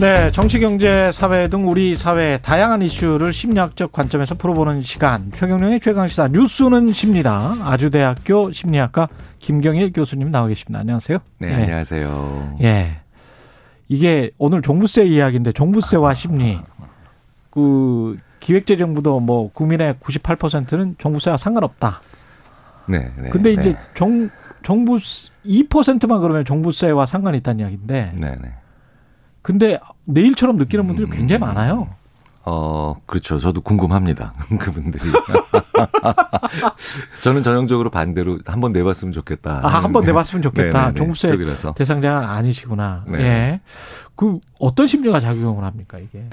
네, 정치, 경제, 사회 등 우리 사회 다양한 이슈를 심리학적 관점에서 풀어보는 시간. 최경령의 최강시사 뉴스는 십니다. 아주대학교 심리학과 김경일 교수님 나와 계십니다. 안녕하세요. 네, 네. 안녕하세요. 예. 이게 오늘 종부세 이야기인데 종부세와 심리. 그 기획재정부도 뭐 국민의 98%는 종부세와 상관없다. 네. 네 근데 이제 네. 종 종부 2%만 그러면 종부세와 상관이 있다는 이야기인데. 네, 네. 근데 내일처럼 느끼는 분들이 굉장히 음. 많아요. 어, 그렇죠. 저도 궁금합니다. 그분들이. 저는 전형적으로 반대로 한 번 내봤으면 좋겠다. 아, 한 번 내봤으면 좋겠다. 네네네. 종부세 쪽이라서. 대상자가 아니시구나. 네. 예. 그 어떤 심리가 작용을 합니까, 이게?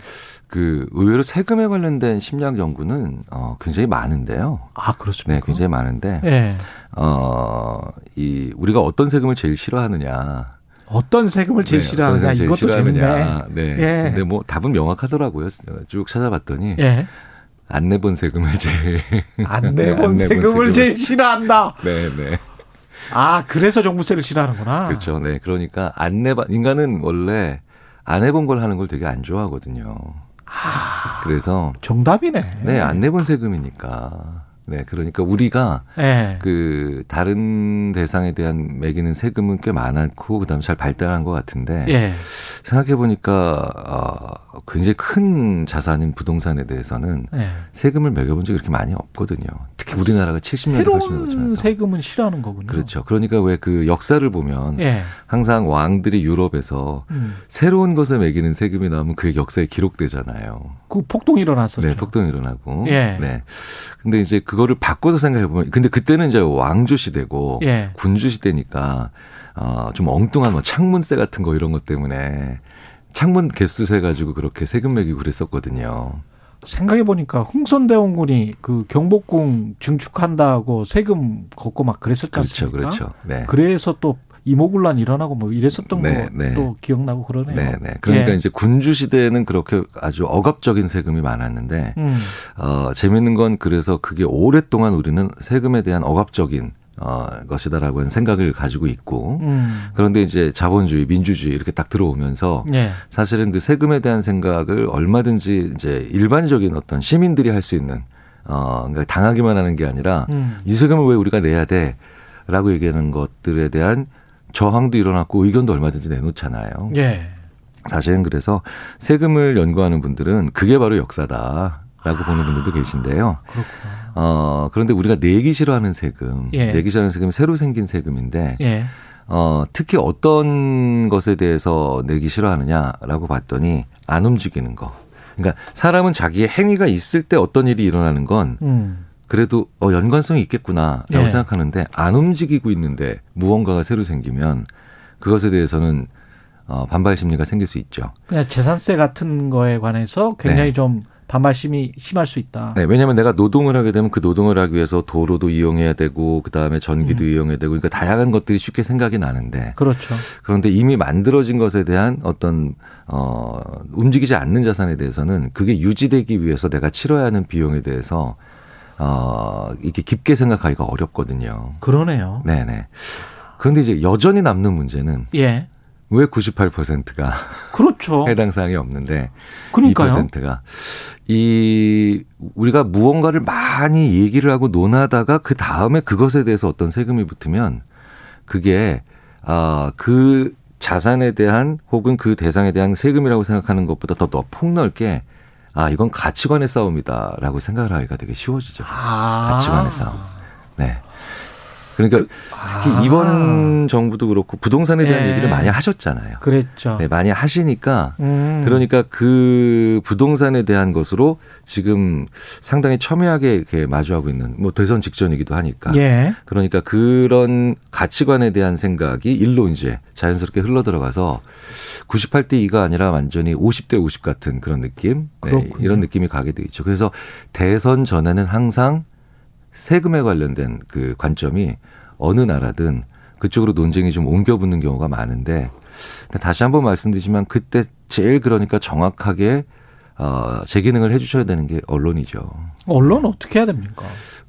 그 의외로 세금에 관련된 심리학 연구는 어, 굉장히 많은데요. 아, 그렇습니까? 네, 굉장히 많은데 예. 어, 이 우리가 어떤 세금을 제일 싫어하느냐. 어떤 세금을 제일 네, 세금을 이것도 재밌네. 네. 예. 근데 뭐 답은 명확하더라고요. 쭉 찾아봤더니 예. 안 내본 세금을 제일 안 네, 내본 세금을. 제일 싫어한다. 네, 네. 아, 그래서 종부세를 싫어하는구나. 그렇죠. 네. 그러니까 안 내봐 인간은 원래 안 해본 걸 하는 걸 되게 안 좋아하거든요. 아, 그래서 정답이네. 네, 안 내본 세금이니까. 네, 그러니까 우리가 예. 그 다른 대상에 대한 매기는 세금은 꽤 많았고 그다음에 잘 발달한 것 같은데 예. 생각해 보니까 어, 굉장히 큰 자산인 부동산에 대해서는 예. 세금을 매겨본 적이 그렇게 많이 없거든요. 특히 우리나라가 70년대 80년대 새로운 거치면서 세금은 싫어하는 거군요. 그렇죠. 그러니까 왜 그 역사를 보면 예. 항상 왕들이 유럽에서 음. 새로운 것에 매기는 세금이 나오면 그게 역사에 기록되잖아요. 그 폭동이 일어났었죠. 네, 폭동이 일어나고. 예. 네. 근데 이제 그거를 바꿔서 생각해 보면, 근데 그때는 이제 왕조 시대고 예. 군주 시대니까 어, 좀 엉뚱한 뭐 창문세 같은 거 이런 것 때문에 창문 개수 세 가지고 그렇게 세금 매기고 그랬었거든요. 생각해 보니까 흥선대원군이 그 경복궁 증축한다고 세금 걷고 막 그랬었지 그렇죠, 않습니까? 그렇죠. 네. 그래서 또 이모군란 일어나고 뭐 이랬었던 네, 것도 네. 기억나고 그러네요. 네, 네. 그러니까 예. 이제 군주 시대에는 그렇게 아주 억압적인 세금이 많았는데 음. 어, 재밌는 건 그래서 그게 오랫동안 우리는 세금에 대한 억압적인 어, 것이다라고 하는 생각을 가지고 있고 음. 그런데 이제 자본주의, 민주주의 이렇게 딱 들어오면서 예. 사실은 그 세금에 대한 생각을 얼마든지 이제 일반적인 어떤 시민들이 할 수 있는 어, 그러니까 당하기만 하는 게 아니라 음. 이 세금을 왜 우리가 내야 돼? 라고 얘기하는 것들에 대한 저항도 일어났고 의견도 얼마든지 내놓잖아요. 예. 사실은 그래서 세금을 연구하는 분들은 그게 바로 역사다라고 보는 분들도 계신데요. 그렇구나. 어, 그런데 우리가 내기 싫어하는 세금, 예. 내기 싫어하는 세금이 새로 생긴 세금인데, 예. 어, 특히 어떤 것에 대해서 내기 싫어하느냐라고 봤더니 안 움직이는 거. 그러니까 사람은 자기의 행위가 있을 때 어떤 일이 일어나는 건 음. 그래도 어, 연관성이 있겠구나라고 예. 생각하는데 안 움직이고 있는데 무언가가 새로 생기면 그것에 대해서는 어, 반발 심리가 생길 수 있죠. 그냥 재산세 같은 거에 관해서 굉장히 네. 좀 반발심이 심할 수 있다. 네, 왜냐하면 내가 노동을 하게 되면 그 노동을 하기 위해서 도로도 이용해야 되고 그 다음에 전기도 음. 이용해야 되고 그러니까 다양한 것들이 쉽게 생각이 나는데 그렇죠. 그런데 이미 만들어진 것에 대한 어떤 어 움직이지 않는 자산에 대해서는 그게 유지되기 위해서 내가 치러야 하는 비용에 대해서 어 이렇게 깊게 생각하기가 어렵거든요. 그러네요. 네네. 그런데 이제 여전히 남는 문제는 예. 왜 98%가 그렇죠. 해당 사항이 없는데 그러니까요. 2%가 이 우리가 무언가를 많이 얘기를 하고 논하다가 그 다음에 그것에 대해서 어떤 세금이 붙으면 그게 아그 자산에 대한 혹은 그 대상에 대한 세금이라고 생각하는 것보다 더더 폭넓게 아 이건 가치관의 싸움이다라고 생각을 하기가 되게 쉬워지죠. 아. 가치관의 싸움. 네. 그러니까 특히 아. 이번 정부도 그렇고 부동산에 대한 예. 얘기를 많이 하셨잖아요. 그랬죠. 네, 많이 하시니까 음. 그러니까 그 부동산에 대한 것으로 지금 상당히 첨예하게 이렇게 마주하고 있는 뭐 대선 직전이기도 하니까 예. 그러니까 그런 가치관에 대한 생각이 일로 이제 자연스럽게 흘러 들어가서 98대 2가 아니라 완전히 50대 50 같은 그런 느낌 네. 이런 느낌이 가게 돼 있죠. 그래서 대선 전에는 항상 세금에 관련된 그 관점이 어느 나라든 그쪽으로 논쟁이 좀 옮겨 붙는 경우가 많은데 다시 한번 말씀드리지만 그때 제일 그러니까 정확하게 어, 제 기능을 해주셔야 되는 게 언론이죠. 언론 어떻게 해야 됩니까?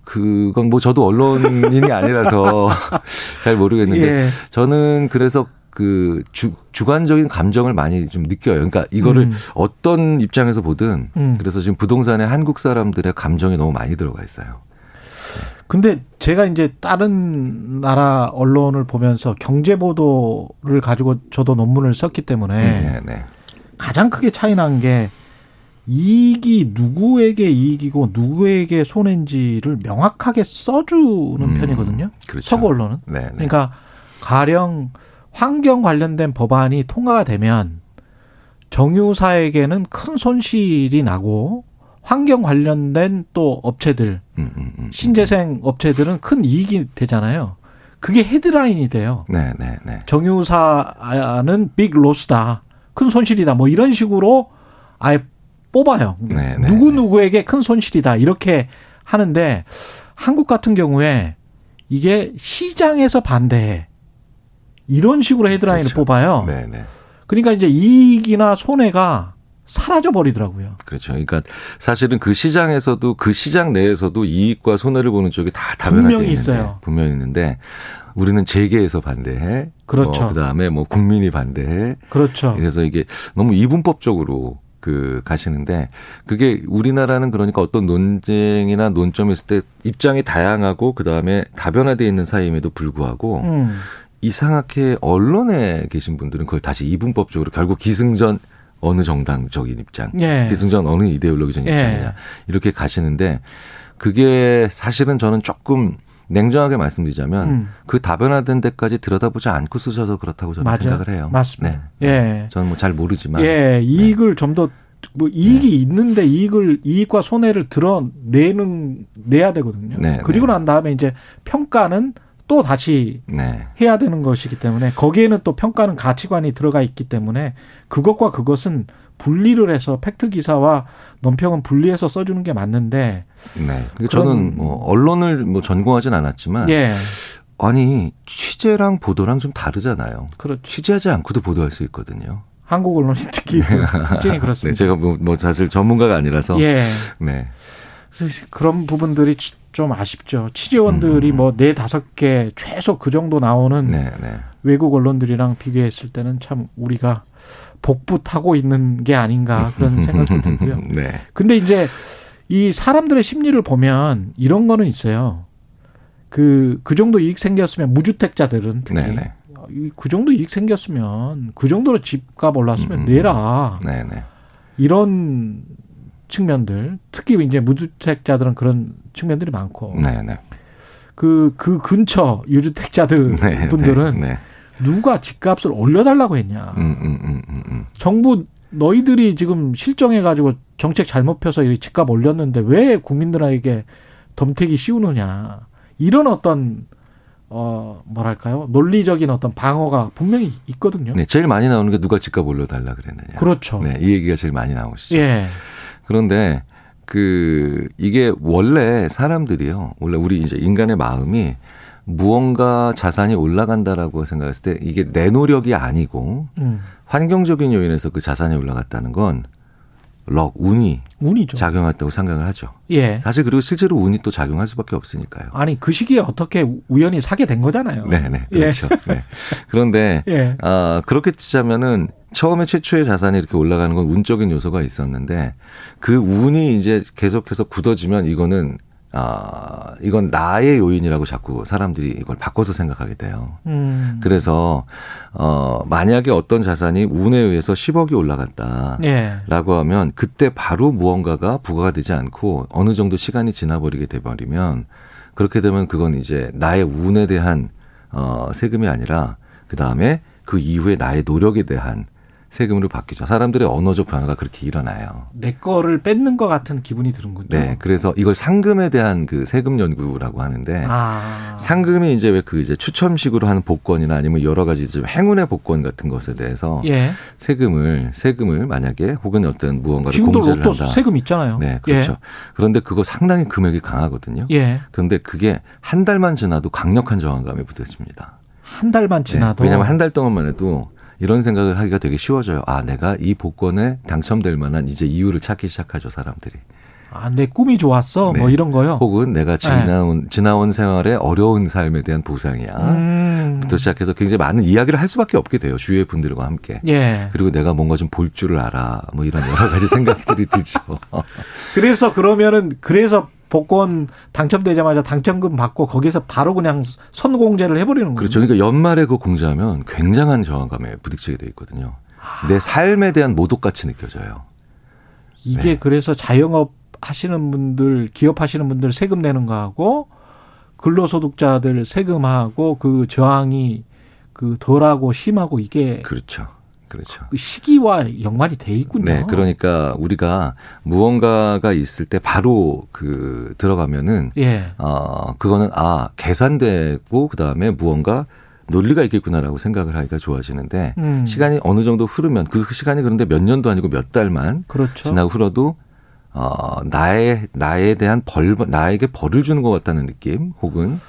그건 뭐 저도 언론인이 아니라서 잘 모르겠는데 예. 저는 그래서 그 주, 주관적인 감정을 많이 좀 느껴요. 그러니까 이거를 음. 어떤 입장에서 보든 음. 그래서 지금 부동산에 한국 사람들의 감정이 너무 많이 들어가 있어요. 근데 제가 이제 다른 나라 언론을 보면서 경제 보도를 가지고 저도 논문을 썼기 때문에 네, 네. 가장 크게 차이 난 게 이익이 누구에게 이익이고 누구에게 손해인지를 명확하게 써주는 음, 편이거든요. 그렇죠. 서구 언론은. 네, 네. 그러니까 가령 환경 관련된 법안이 통과가 되면 정유사에게는 큰 손실이 나고 환경 관련된 또 업체들 음, 음, 음. 신재생 업체들은 큰 이익이 되잖아요. 그게 헤드라인이 돼요. 네, 네, 네. 정유사는 빅 로스다. 큰 손실이다. 뭐 이런 식으로 아예 뽑아요. 네, 네, 누구 누구에게 큰 손실이다. 이렇게 하는데 한국 같은 경우에 이게 시장에서 반대해. 이런 식으로 헤드라인을 그렇죠. 뽑아요. 네, 네. 그러니까 이제 이익이나 손해가 사라져 버리더라고요. 그렇죠. 그러니까 사실은 그 시장에서도 그 시장 내에서도 이익과 손해를 보는 쪽이 다 다변화되어 분명히 있어요. 분명히 있는데 우리는 재계에서 반대해. 그렇죠. 어, 그다음에 뭐 국민이 반대해. 그렇죠. 그래서 이게 너무 이분법적으로 그 가시는데 그게 우리나라는 그러니까 어떤 논쟁이나 논점이 있을 때 입장이 다양하고 그다음에 다변화되어 있는 사이임에도 불구하고 음. 이상하게 언론에 계신 분들은 그걸 다시 이분법적으로 결국 기승전 어느 정당적인 입장, 예. 기승전 어느 이데올로기적인 예. 입장이냐 이렇게 가시는데 그게 사실은 저는 조금 냉정하게 말씀드리자면 음. 그 다변화된 데까지 들여다보지 않고 쓰셔서 그렇다고 저는 맞아요. 생각을 해요. 맞습니다. 네. 예. 저는 뭐 잘 모르지만 예, 이익을 좀더 뭐 이익이 있는데 이익을 이익과 손해를 드러내는 내야 되거든요. 네, 그리고 네. 난 다음에 이제 평가는 또 다시 네. 해야 되는 것이기 때문에 거기에는 또 평가는 가치관이 들어가 있기 때문에 그것과 그것은 분리를 해서 팩트 기사와 논평은 분리해서 써주는 게 맞는데 네. 저는 뭐 언론을 뭐 전공하진 않았지만 예 아니 취재랑 보도랑 좀 다르잖아요. 그렇죠 취재하지 않고도 보도할 수 있거든요. 한국 언론이 특히 그 특징이 네, 그렇습니다. 제가 뭐, 뭐 사실 전문가가 아니라서 예 네. 그래서 그런 부분들이 치- 좀 아쉽죠. 취재원들이 뭐네 다섯 개 최소 그 정도 나오는 음. 네, 네. 외국 언론들이랑 비교했을 때는 참 우리가 복붙하고 있는 게 아닌가 그런 생각도 들고요. 네. 근데 이제 이 사람들의 심리를 보면 이런 거는 있어요. 그, 그 정도 이익 생겼으면 무주택자들은 특히 네, 네. 이- 그 정도 이익 생겼으면 그 정도로 집값 올랐으면 음, 음, 내라. 네, 네. 이런 측면들 특히 이제 무주택자들은 그런 측면들이 많고 네, 네. 그, 그 근처 유주택자들 네, 분들은 네, 네. 누가 집값을 올려달라고 했냐. 음, 음, 음, 음, 음. 정부 너희들이 지금 실정해가지고 정책 잘못 펴서 이 집값 올렸는데 왜 국민들에게 덤태기 씌우느냐. 이런 어떤, 어, 뭐랄까요. 논리적인 어떤 방어가 분명히 있거든요. 네, 제일 많이 나오는 게 누가 집값 올려달라 그랬느냐. 그렇죠. 네, 이 얘기가 제일 많이 나오시죠. 예. 그런데 그 이게 원래 사람들이요. 원래 우리 이제 인간의 마음이 무언가 자산이 올라간다라고 생각했을 때 이게 내 노력이 아니고 음. 환경적인 요인에서 그 자산이 올라갔다는 건 럭, 운이 운이죠. 작용했다고 생각을 하죠. 예. 사실 그리고 실제로 운이 또 작용할 수밖에 없으니까요. 아니, 그 시기에 어떻게 우연히 사게 된 거잖아요. 네, 네, 예. 그렇죠. 네. 그런데 예. 아, 그렇게 치자면은 처음에 최초의 자산이 이렇게 올라가는 건 운적인 요소가 있었는데 그 운이 이제 계속해서 굳어지면 이거는 아, 이건 나의 요인이라고 자꾸 사람들이 이걸 바꿔서 생각하게 돼요. 음. 그래서 어, 만약에 어떤 자산이 운에 의해서 10억이 올라갔다. 예. 라고 하면 그때 바로 무언가가 부과가 되지 않고 어느 정도 시간이 지나버리게 돼버리면 그렇게 되면 그건 이제 나의 운에 대한 어 세금이 아니라 그 다음에 그 이후에 나의 노력에 대한 세금으로 바뀌죠. 사람들의 언어적 변화가 그렇게 일어나요. 내 거를 뺏는 것 같은 기분이 드는군요. 네. 그래서 이걸 상금에 대한 그 세금 연구라고 하는데 아. 상금이 이제 왜 그 이제 추첨식으로 하는 복권이나 아니면 여러 가지 이제 행운의 복권 같은 것에 대해서 예. 세금을 세금을 만약에 혹은 어떤 무언가를 공제를 로또 한다. 세금 있잖아요. 네, 그렇죠. 그런데 그거 상당히 금액이 강하거든요. 예. 예. 그런데 그게 한 달만 지나도 강력한 저항감이 붙어집니다. 한 달만 지나도 네, 왜냐하면 한 달 동안만 해도 이런 생각을 하기가 되게 쉬워져요. 아, 내가 이 복권에 당첨될 만한 이제 이유를 찾기 시작하죠, 사람들이. 아, 내 꿈이 좋았어. 네. 뭐 이런 거요. 혹은 내가 지나온 지나온 생활의 어려운 삶에 대한 보상이야. 음. 부터 시작해서 굉장히 많은 이야기를 할 수밖에 없게 돼요. 주위의 분들과 함께. 예. 그리고 내가 뭔가 좀 볼 줄을 알아. 뭐 이런 여러 가지 생각들이 들죠. 그래서 그러면은 그래서 복권 당첨되자마자 당첨금 받고 거기서 바로 그냥 선공제를 해버리는 거죠. 그렇죠. 그러니까 연말에 그 공제하면 굉장한 저항감에 부딪히게 돼 있거든요. 내 삶에 대한 모독같이 느껴져요. 이게 네. 그래서 자영업 하시는 분들, 기업 하시는 분들 세금 내는 거하고 근로소득자들 세금하고 그 저항이 그 덜하고 심하고 이게 그렇죠. 그렇죠. 그 시기와 연관이 돼 있군요. 네, 그러니까 우리가 무언가가 있을 때 바로 그 들어가면은 예. 어 그거는 아 계산되고 그 다음에 무언가 논리가 있겠구나라고 생각을 하기가 좋아지는데 음. 시간이 어느 정도 흐르면 그 시간이 그런데 몇 년도 아니고 몇 달만 그렇죠. 지나고 흘러도 어 나의 나에 대한 벌 나에게 벌을 주는 것 같다는 느낌 혹은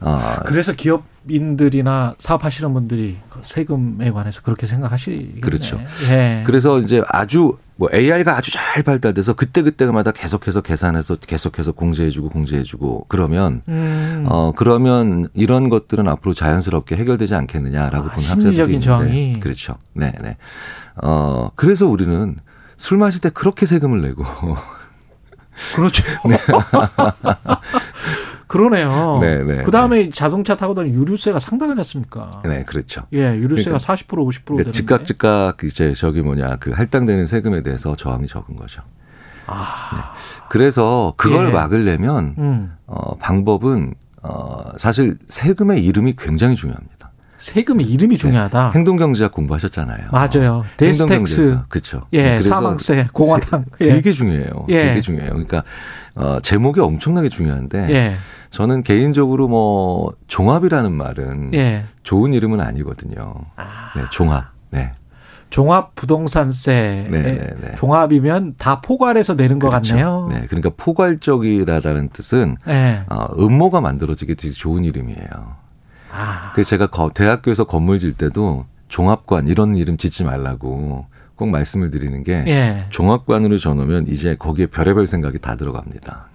어 그래서 기업 인들이나 사업하시는 분들이 그 세금에 관해서 그렇게 생각하시겠네. 그렇죠. 예. 그래서 이제 아주 뭐 AI가 아주 잘 발달돼서 그때 그때마다 계속해서 계산해서 계속해서 공제해주고 공제해주고 그러면 음. 어 그러면 이런 것들은 앞으로 자연스럽게 해결되지 않겠느냐라고 아, 보는 학자들이 있는데 저항이. 그렇죠. 네, 네. 어 그래서 우리는 술 마실 때 그렇게 세금을 내고 그렇죠. 그러네요. 네, 네, 그 다음에 자동차 타고 다니는 유류세가 상당하지 않습니까? 네, 그렇죠. 예, 유류세가 그러니까- 40% 50% 그러니까. 즉각 즉각 이제 저기 뭐냐 그 할당되는 세금에 대해서 저항이 적은 거죠. 아, 그래서 그걸 예. 막으려면 음. 어 방법은 어 사실 세금의 이름이 굉장히 중요합니다. 세금의 이름이 중요하다. 행동경제학 공부하셨잖아요. 아. 맞아요. death tax. 그렇죠. 예, 사망세, 공화당. 세- 예. 되게 중요해요. 예. 되게 중요해요. 그러니까 어, 제목이 엄청나게 중요한데 예, 저는 개인적으로 뭐 종합이라는 말은 예. 좋은 이름은 아니거든요. 아, 네, 종합. 네. 종합 부동산세. 네, 네, 네. 종합이면 다 포괄해서 내는 것 그렇죠. 같네요. 네, 그러니까 포괄적이라는 뜻은 예. 어, 음모가 만들어지게 되게 좋은 이름이에요. 아, 그래서 제가 거- 대학교에서 건물 질 때도 종합관 이런 이름 짓지 말라고 꼭 말씀을 드리는 게 예. 종합관으로 전오면 이제 거기에 별의별 생각이 다 들어갑니다.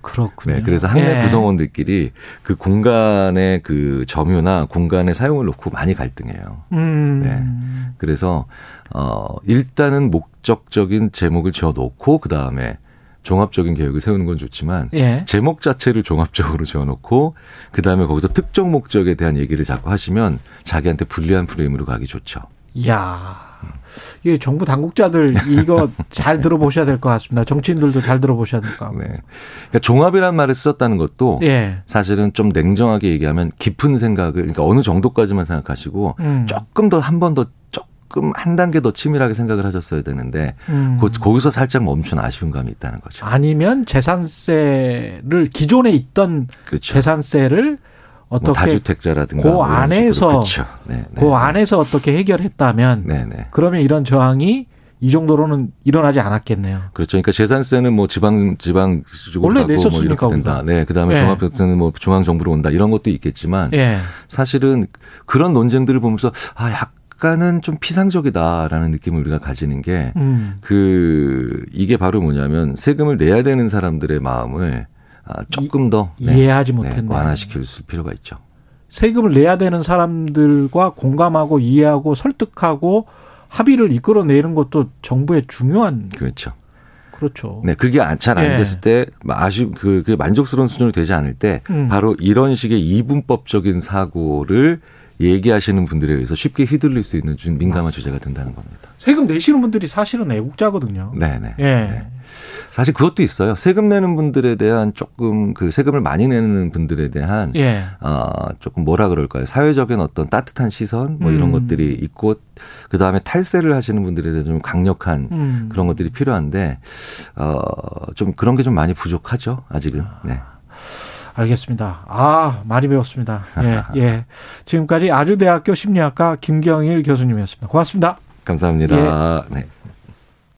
그렇군요. 네, 그래서 학내 예. 구성원들끼리 그 공간의 그 점유나 공간의 사용을 놓고 많이 갈등해요. 음. 네. 그래서 어 일단은 목적적인 제목을 지어 놓고 그 다음에 종합적인 계획을 세우는 건 좋지만 예. 제목 자체를 종합적으로 지어놓고 그 다음에 거기서 특정 목적에 대한 얘기를 자꾸 하시면 자기한테 불리한 프레임으로 가기 좋죠. 이야. 이게 정부 당국자들 이거 잘 들어보셔야 될 것 같습니다. 정치인들도 잘 들어보셔야 될 것 같고. 네. 그러니까 종합이라는 말을 썼다는 것도 예. 사실은 좀 냉정하게 얘기하면 깊은 생각을 그러니까 어느 정도까지만 생각하시고 음. 조금 더 한 번더 조금 한 단계 더 치밀하게 생각을 하셨어야 되는데 음. 그, 거기서 살짝 멈춘 아쉬운 감이 있다는 거죠. 아니면 재산세를 기존에 있던 그렇죠. 재산세를 뭐 어떻게 다주택자라든가 그뭐 안에서. 그렇죠. 네, 네. 그 안에서 어떻게 해결했다면 네, 네. 그러면 이런 저항이 이 정도로는 일어나지 않았겠네요. 그렇죠. 그러니까 재산세는 뭐 지방 지방 원래 뭐 냈었으니까, 이렇게 된다. 네, 그다음에 예. 종합세는 뭐 중앙 정부로 온다. 이런 것도 있겠지만 예. 사실은 그런 논쟁들을 보면서 아 약간은 좀 피상적이다라는 느낌을 우리가 가지는 게 음. 그 이게 바로 뭐냐면 세금을 내야 되는 사람들의 마음을 아, 조금 더 네, 이해하지 네, 못했네. 완화시킬 수 필요가 있죠. 세금을 내야 되는 사람들과 공감하고 이해하고 설득하고 합의를 이끌어내는 것도 정부의 중요한 그렇죠. 그렇죠. 네, 그게 잘안 예. 됐을 때 아쉬 그, 그 만족스러운 수준이 되지 않을 때 음. 바로 이런 식의 이분법적인 사고를 얘기하시는 분들에 의해서 쉽게 휘둘릴 수 있는 좀 민감한 주제가 된다는 겁니다. 세금 내시는 분들이 사실은 애국자거든요. 네, 네. 예. 네. 사실 그것도 있어요. 세금 내는 분들에 대한 조금 그 세금을 많이 내는 분들에 대한 예. 아, 조금 뭐라 그럴까요? 사회적인 어떤 따뜻한 시선 뭐 이런 음. 것들이 있고 그 다음에 탈세를 하시는 분들에 대한 좀 강력한 음. 그런 것들이 필요한데 어, 좀 그런 게 좀 많이 부족하죠. 아직은. 네. 알겠습니다. 아, 많이 배웠습니다. 예, 예. 지금까지 아주대학교 심리학과 김경일 교수님이었습니다. 고맙습니다. 감사합니다. 네.